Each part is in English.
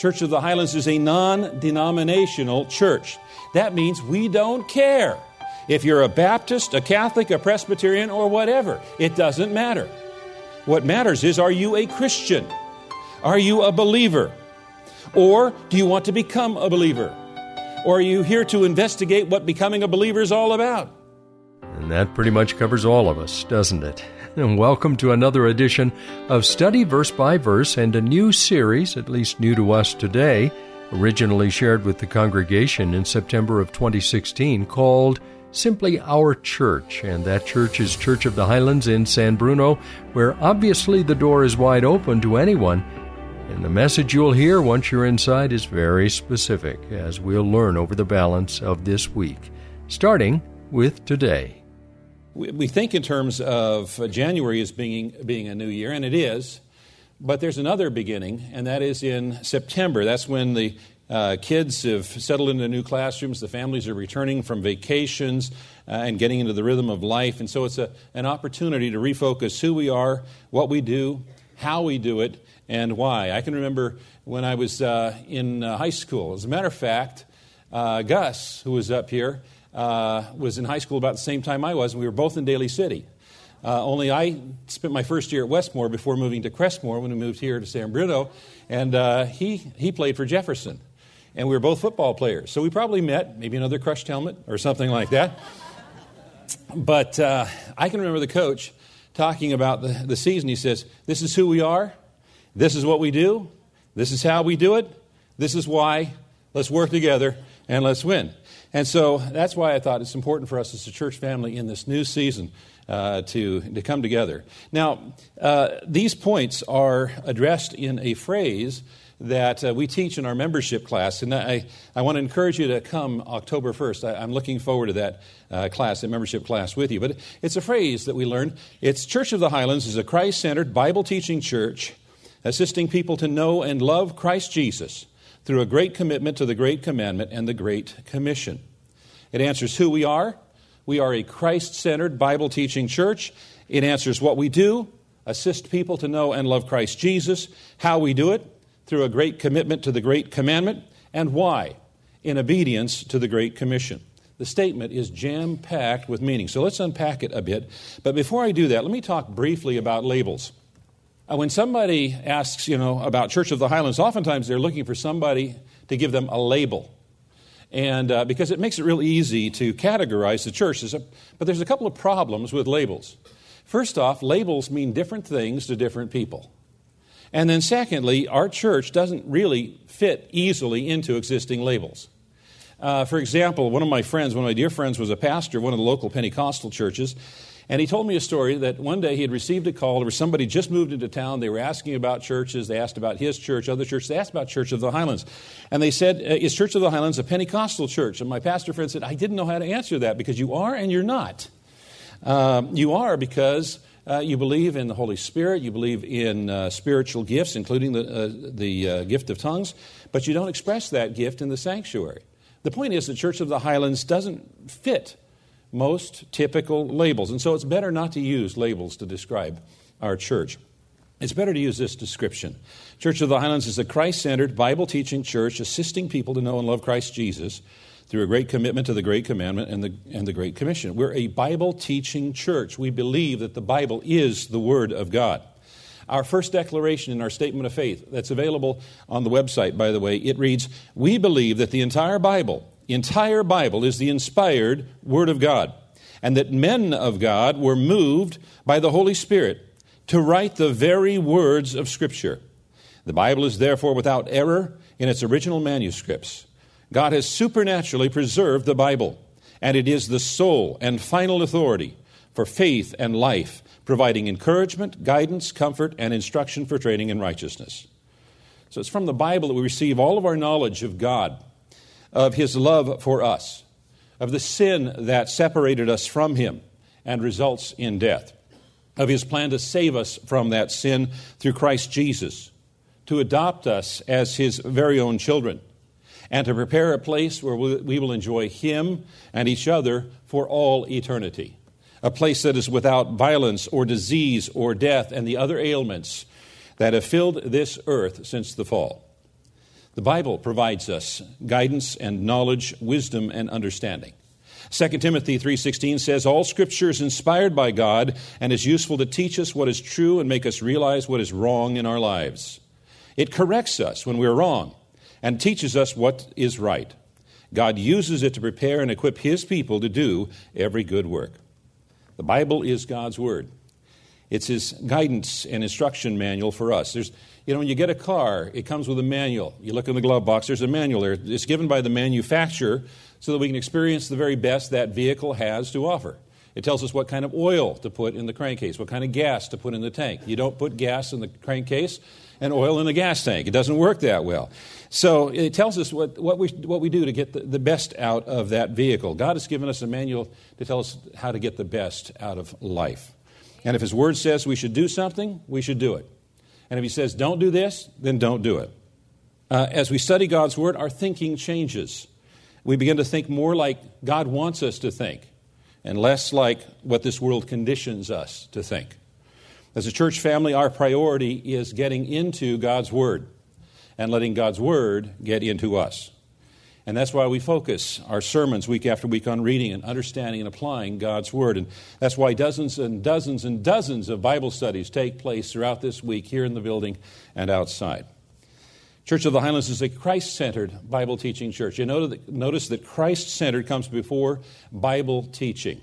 Church of the Highlands is a non denominational church. That means we don't care if you're a Baptist, a Catholic, a Presbyterian, or whatever. It doesn't matter. What matters is are you a Christian? Are you a believer? Or do you want to become a believer? Or are you here to investigate what becoming a believer is all about? And that pretty much covers all of us, doesn't it? And welcome to another edition of Study Verse by Verse and a new series, at least new to us today, originally shared with the congregation in September of 2016, called Simply Our Church. And that church is Church of the Highlands in San Bruno, where obviously the door is wide open to anyone. And the message you'll hear once you're inside is very specific, as we'll learn over the balance of this week, starting with today we think in terms of January as being, being a new year, and it is, but there's another beginning, and that is in September. That's when the uh, kids have settled into new classrooms, the families are returning from vacations uh, and getting into the rhythm of life. And so it's a, an opportunity to refocus who we are, what we do, how we do it, and why. I can remember when I was uh, in uh, high school. As a matter of fact, uh, Gus, who was up here, uh, was in high school about the same time I was, and we were both in Daly City. Uh, only I spent my first year at Westmoor before moving to Crestmoor when we moved here to San Bruno, and uh, he, he played for Jefferson. And we were both football players. So we probably met, maybe another crushed helmet or something like that. But uh, I can remember the coach talking about the, the season. He says, This is who we are, this is what we do, this is how we do it, this is why. Let's work together and let's win. And so that's why I thought it's important for us as a church family in this new season uh, to, to come together. Now, uh, these points are addressed in a phrase that uh, we teach in our membership class. And I, I want to encourage you to come October 1st. I, am looking forward to that uh, class, that membership class with you. But it's a phrase that we learned. It's Church of the Highlands is a Christ centered, Bible teaching church assisting people to know and love Christ Jesus through a great commitment to the Great Commandment and the Great Commission. It answers who we are. We are a Christ centered Bible teaching church. It answers what we do, assist people to know and love Christ Jesus, how we do it, through a great commitment to the Great Commandment, and why, in obedience to the Great Commission. The statement is jam packed with meaning. So let's unpack it a bit. But before I do that, let me talk briefly about labels. Uh, when somebody asks, you know, about Church of the Highlands, oftentimes they're looking for somebody to give them a label. And uh, because it makes it real easy to categorize the church. There's a, but there's a couple of problems with labels. First off, labels mean different things to different people. And then, secondly, our church doesn't really fit easily into existing labels. Uh, for example, one of my friends, one of my dear friends, was a pastor of one of the local Pentecostal churches. And he told me a story that one day he had received a call where somebody just moved into town. They were asking about churches. They asked about his church, other churches. They asked about Church of the Highlands. And they said, uh, Is Church of the Highlands a Pentecostal church? And my pastor friend said, I didn't know how to answer that because you are and you're not. Um, you are because uh, you believe in the Holy Spirit, you believe in uh, spiritual gifts, including the, uh, the uh, gift of tongues, but you don't express that gift in the sanctuary. The point is, the Church of the Highlands doesn't fit most typical labels. And so it's better not to use labels to describe our church. It's better to use this description. Church of the Highlands is a Christ centered, Bible teaching church assisting people to know and love Christ Jesus through a great commitment to the Great Commandment and the, and the Great Commission. We're a Bible teaching church. We believe that the Bible is the Word of God. Our first declaration in our statement of faith, that's available on the website, by the way, it reads We believe that the entire Bible entire Bible is the inspired Word of God, and that men of God were moved by the Holy Spirit to write the very words of Scripture. The Bible is therefore without error in its original manuscripts. God has supernaturally preserved the Bible, and it is the sole and final authority for faith and life, providing encouragement, guidance, comfort, and instruction for training in righteousness. So it's from the Bible that we receive all of our knowledge of God, of His love for us, of the sin that separated us from Him and results in death, of His plan to save us from that sin through Christ Jesus, to adopt us as His very own children, and to prepare a place where we will enjoy Him and each other for all eternity. A place that is without violence or disease or death and the other ailments that have filled this earth since the fall. The Bible provides us guidance and knowledge, wisdom and understanding. 2 Timothy 3:16 says all scripture is inspired by God and is useful to teach us what is true and make us realize what is wrong in our lives. It corrects us when we're wrong and teaches us what is right. God uses it to prepare and equip his people to do every good work. The Bible is God's word. It's his guidance and instruction manual for us. There's, you know, when you get a car, it comes with a manual. You look in the glove box, there's a manual there. It's given by the manufacturer so that we can experience the very best that vehicle has to offer. It tells us what kind of oil to put in the crankcase, what kind of gas to put in the tank. You don't put gas in the crankcase and oil in the gas tank. It doesn't work that well. So it tells us what, what, we, what we do to get the, the best out of that vehicle. God has given us a manual to tell us how to get the best out of life. And if His Word says we should do something, we should do it. And if He says don't do this, then don't do it. Uh, as we study God's Word, our thinking changes. We begin to think more like God wants us to think and less like what this world conditions us to think. As a church family, our priority is getting into God's Word and letting God's Word get into us. And that's why we focus our sermons week after week on reading and understanding and applying God's Word. And that's why dozens and dozens and dozens of Bible studies take place throughout this week here in the building and outside. Church of the Highlands is a Christ centered Bible teaching church. You notice that Christ centered comes before Bible teaching.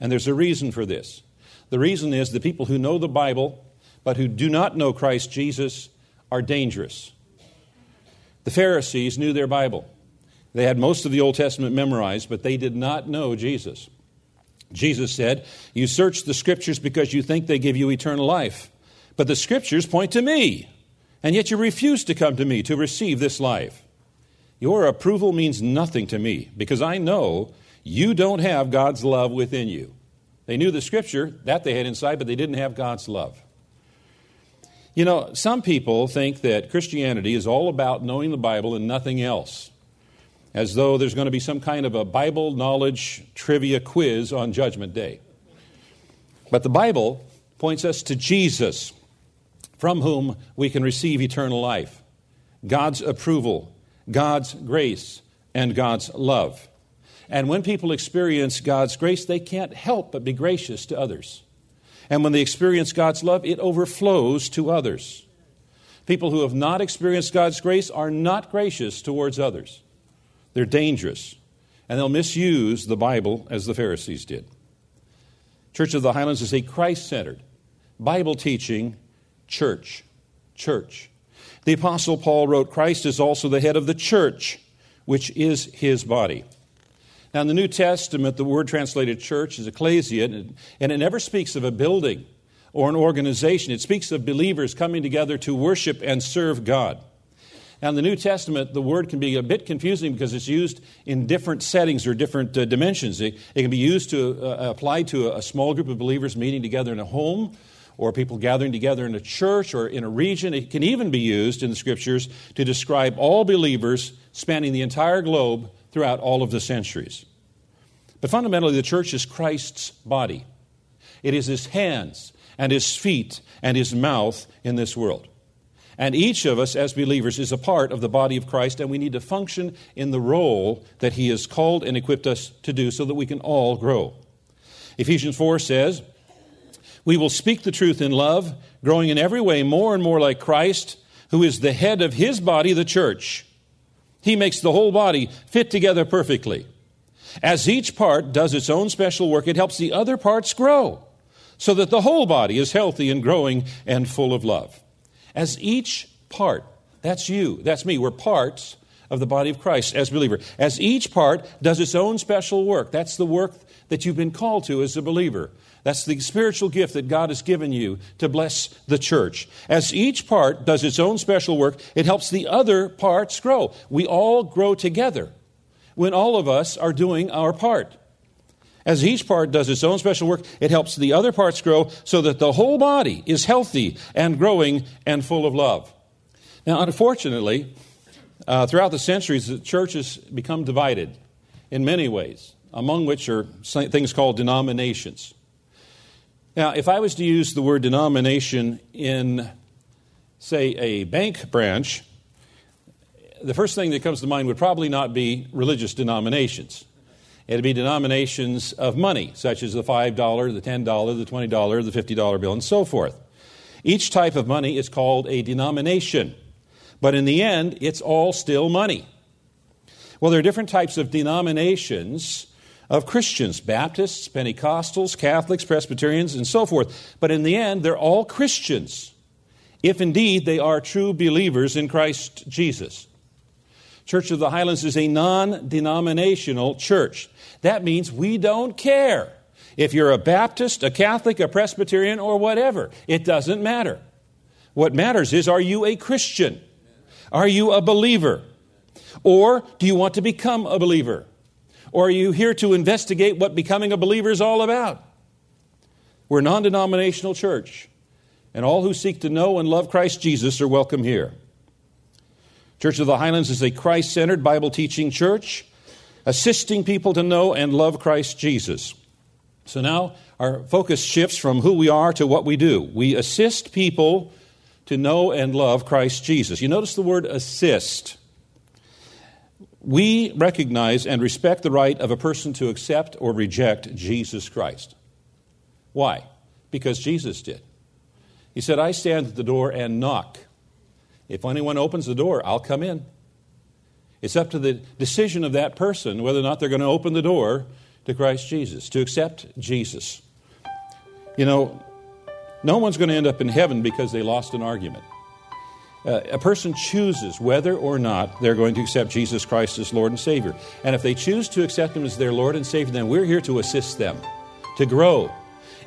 And there's a reason for this. The reason is the people who know the Bible but who do not know Christ Jesus are dangerous. The Pharisees knew their Bible. They had most of the Old Testament memorized, but they did not know Jesus. Jesus said, You search the Scriptures because you think they give you eternal life, but the Scriptures point to me, and yet you refuse to come to me to receive this life. Your approval means nothing to me because I know you don't have God's love within you. They knew the Scripture, that they had inside, but they didn't have God's love. You know, some people think that Christianity is all about knowing the Bible and nothing else as though there's going to be some kind of a Bible knowledge trivia quiz on Judgment Day. But the Bible points us to Jesus, from whom we can receive eternal life, God's approval, God's grace, and God's love. And when people experience God's grace, they can't help but be gracious to others. And when they experience God's love, it overflows to others. People who have not experienced God's grace are not gracious towards others. They're dangerous, and they'll misuse the Bible as the Pharisees did. Church of the Highlands is a Christ centered, Bible teaching church. Church. The Apostle Paul wrote, Christ is also the head of the church, which is his body. Now, in the New Testament, the word translated church is ecclesia, and it never speaks of a building or an organization. It speaks of believers coming together to worship and serve God. Now, in the New Testament, the word can be a bit confusing because it's used in different settings or different uh, dimensions. It, it, can be used to uh, apply to a, a small group of believers meeting together in a home or people gathering together in a church or in a region. It can even be used in the scriptures to describe all believers spanning the entire globe throughout all of the centuries. But fundamentally, the church is Christ's body, it is his hands and his feet and his mouth in this world. And each of us, as believers, is a part of the body of Christ, and we need to function in the role that He has called and equipped us to do so that we can all grow. Ephesians 4 says, We will speak the truth in love, growing in every way more and more like Christ, who is the head of His body, the church. He makes the whole body fit together perfectly. As each part does its own special work, it helps the other parts grow so that the whole body is healthy and growing and full of love. As each part, that's you, that's me, we're parts of the body of Christ as believer. As each part does its own special work, that's the work that you've been called to as a believer. That's the spiritual gift that God has given you to bless the church. As each part does its own special work, it helps the other parts grow. We all grow together when all of us are doing our part. As each part does its own special work, it helps the other parts grow so that the whole body is healthy and growing and full of love. Now, unfortunately, uh, throughout the centuries, the church has become divided in many ways, among which are things called denominations. Now, if I was to use the word denomination in, say, a bank branch, the first thing that comes to mind would probably not be religious denominations. It'd be denominations of money, such as the $5, the $10, the $20, the $50 bill, and so forth. Each type of money is called a denomination, but in the end, it's all still money. Well, there are different types of denominations of Christians Baptists, Pentecostals, Catholics, Presbyterians, and so forth. But in the end, they're all Christians, if indeed they are true believers in Christ Jesus. Church of the Highlands is a non denominational church. That means we don't care if you're a Baptist, a Catholic, a Presbyterian, or whatever. It doesn't matter. What matters is are you a Christian? Are you a believer? Or do you want to become a believer? Or are you here to investigate what becoming a believer is all about? We're a non denominational church, and all who seek to know and love Christ Jesus are welcome here. Church of the Highlands is a Christ centered Bible teaching church assisting people to know and love Christ Jesus. So now our focus shifts from who we are to what we do. We assist people to know and love Christ Jesus. You notice the word assist. We recognize and respect the right of a person to accept or reject Jesus Christ. Why? Because Jesus did. He said, I stand at the door and knock. If anyone opens the door, I'll come in. It's up to the decision of that person whether or not they're going to open the door to Christ Jesus, to accept Jesus. You know, no one's going to end up in heaven because they lost an argument. Uh, a person chooses whether or not they're going to accept Jesus Christ as Lord and Savior. And if they choose to accept Him as their Lord and Savior, then we're here to assist them to grow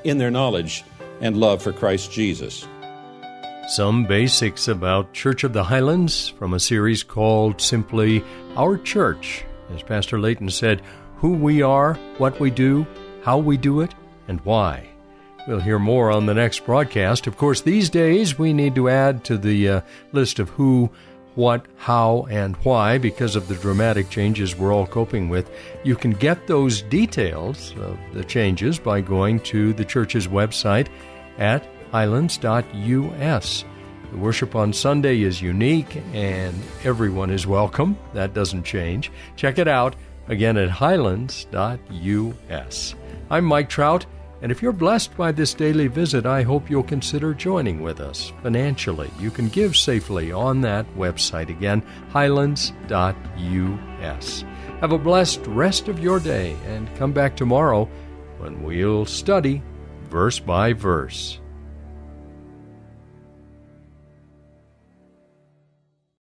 in their knowledge and love for Christ Jesus. Some basics about Church of the Highlands from a series called simply Our Church. As Pastor Layton said, who we are, what we do, how we do it, and why. We'll hear more on the next broadcast. Of course, these days we need to add to the uh, list of who, what, how, and why because of the dramatic changes we're all coping with. You can get those details of the changes by going to the church's website at highlands.us. The worship on Sunday is unique and everyone is welcome. That doesn't change. Check it out again at highlands.us. I'm Mike Trout, and if you're blessed by this daily visit, I hope you'll consider joining with us financially. You can give safely on that website again, highlands.us. Have a blessed rest of your day and come back tomorrow when we'll study verse by verse.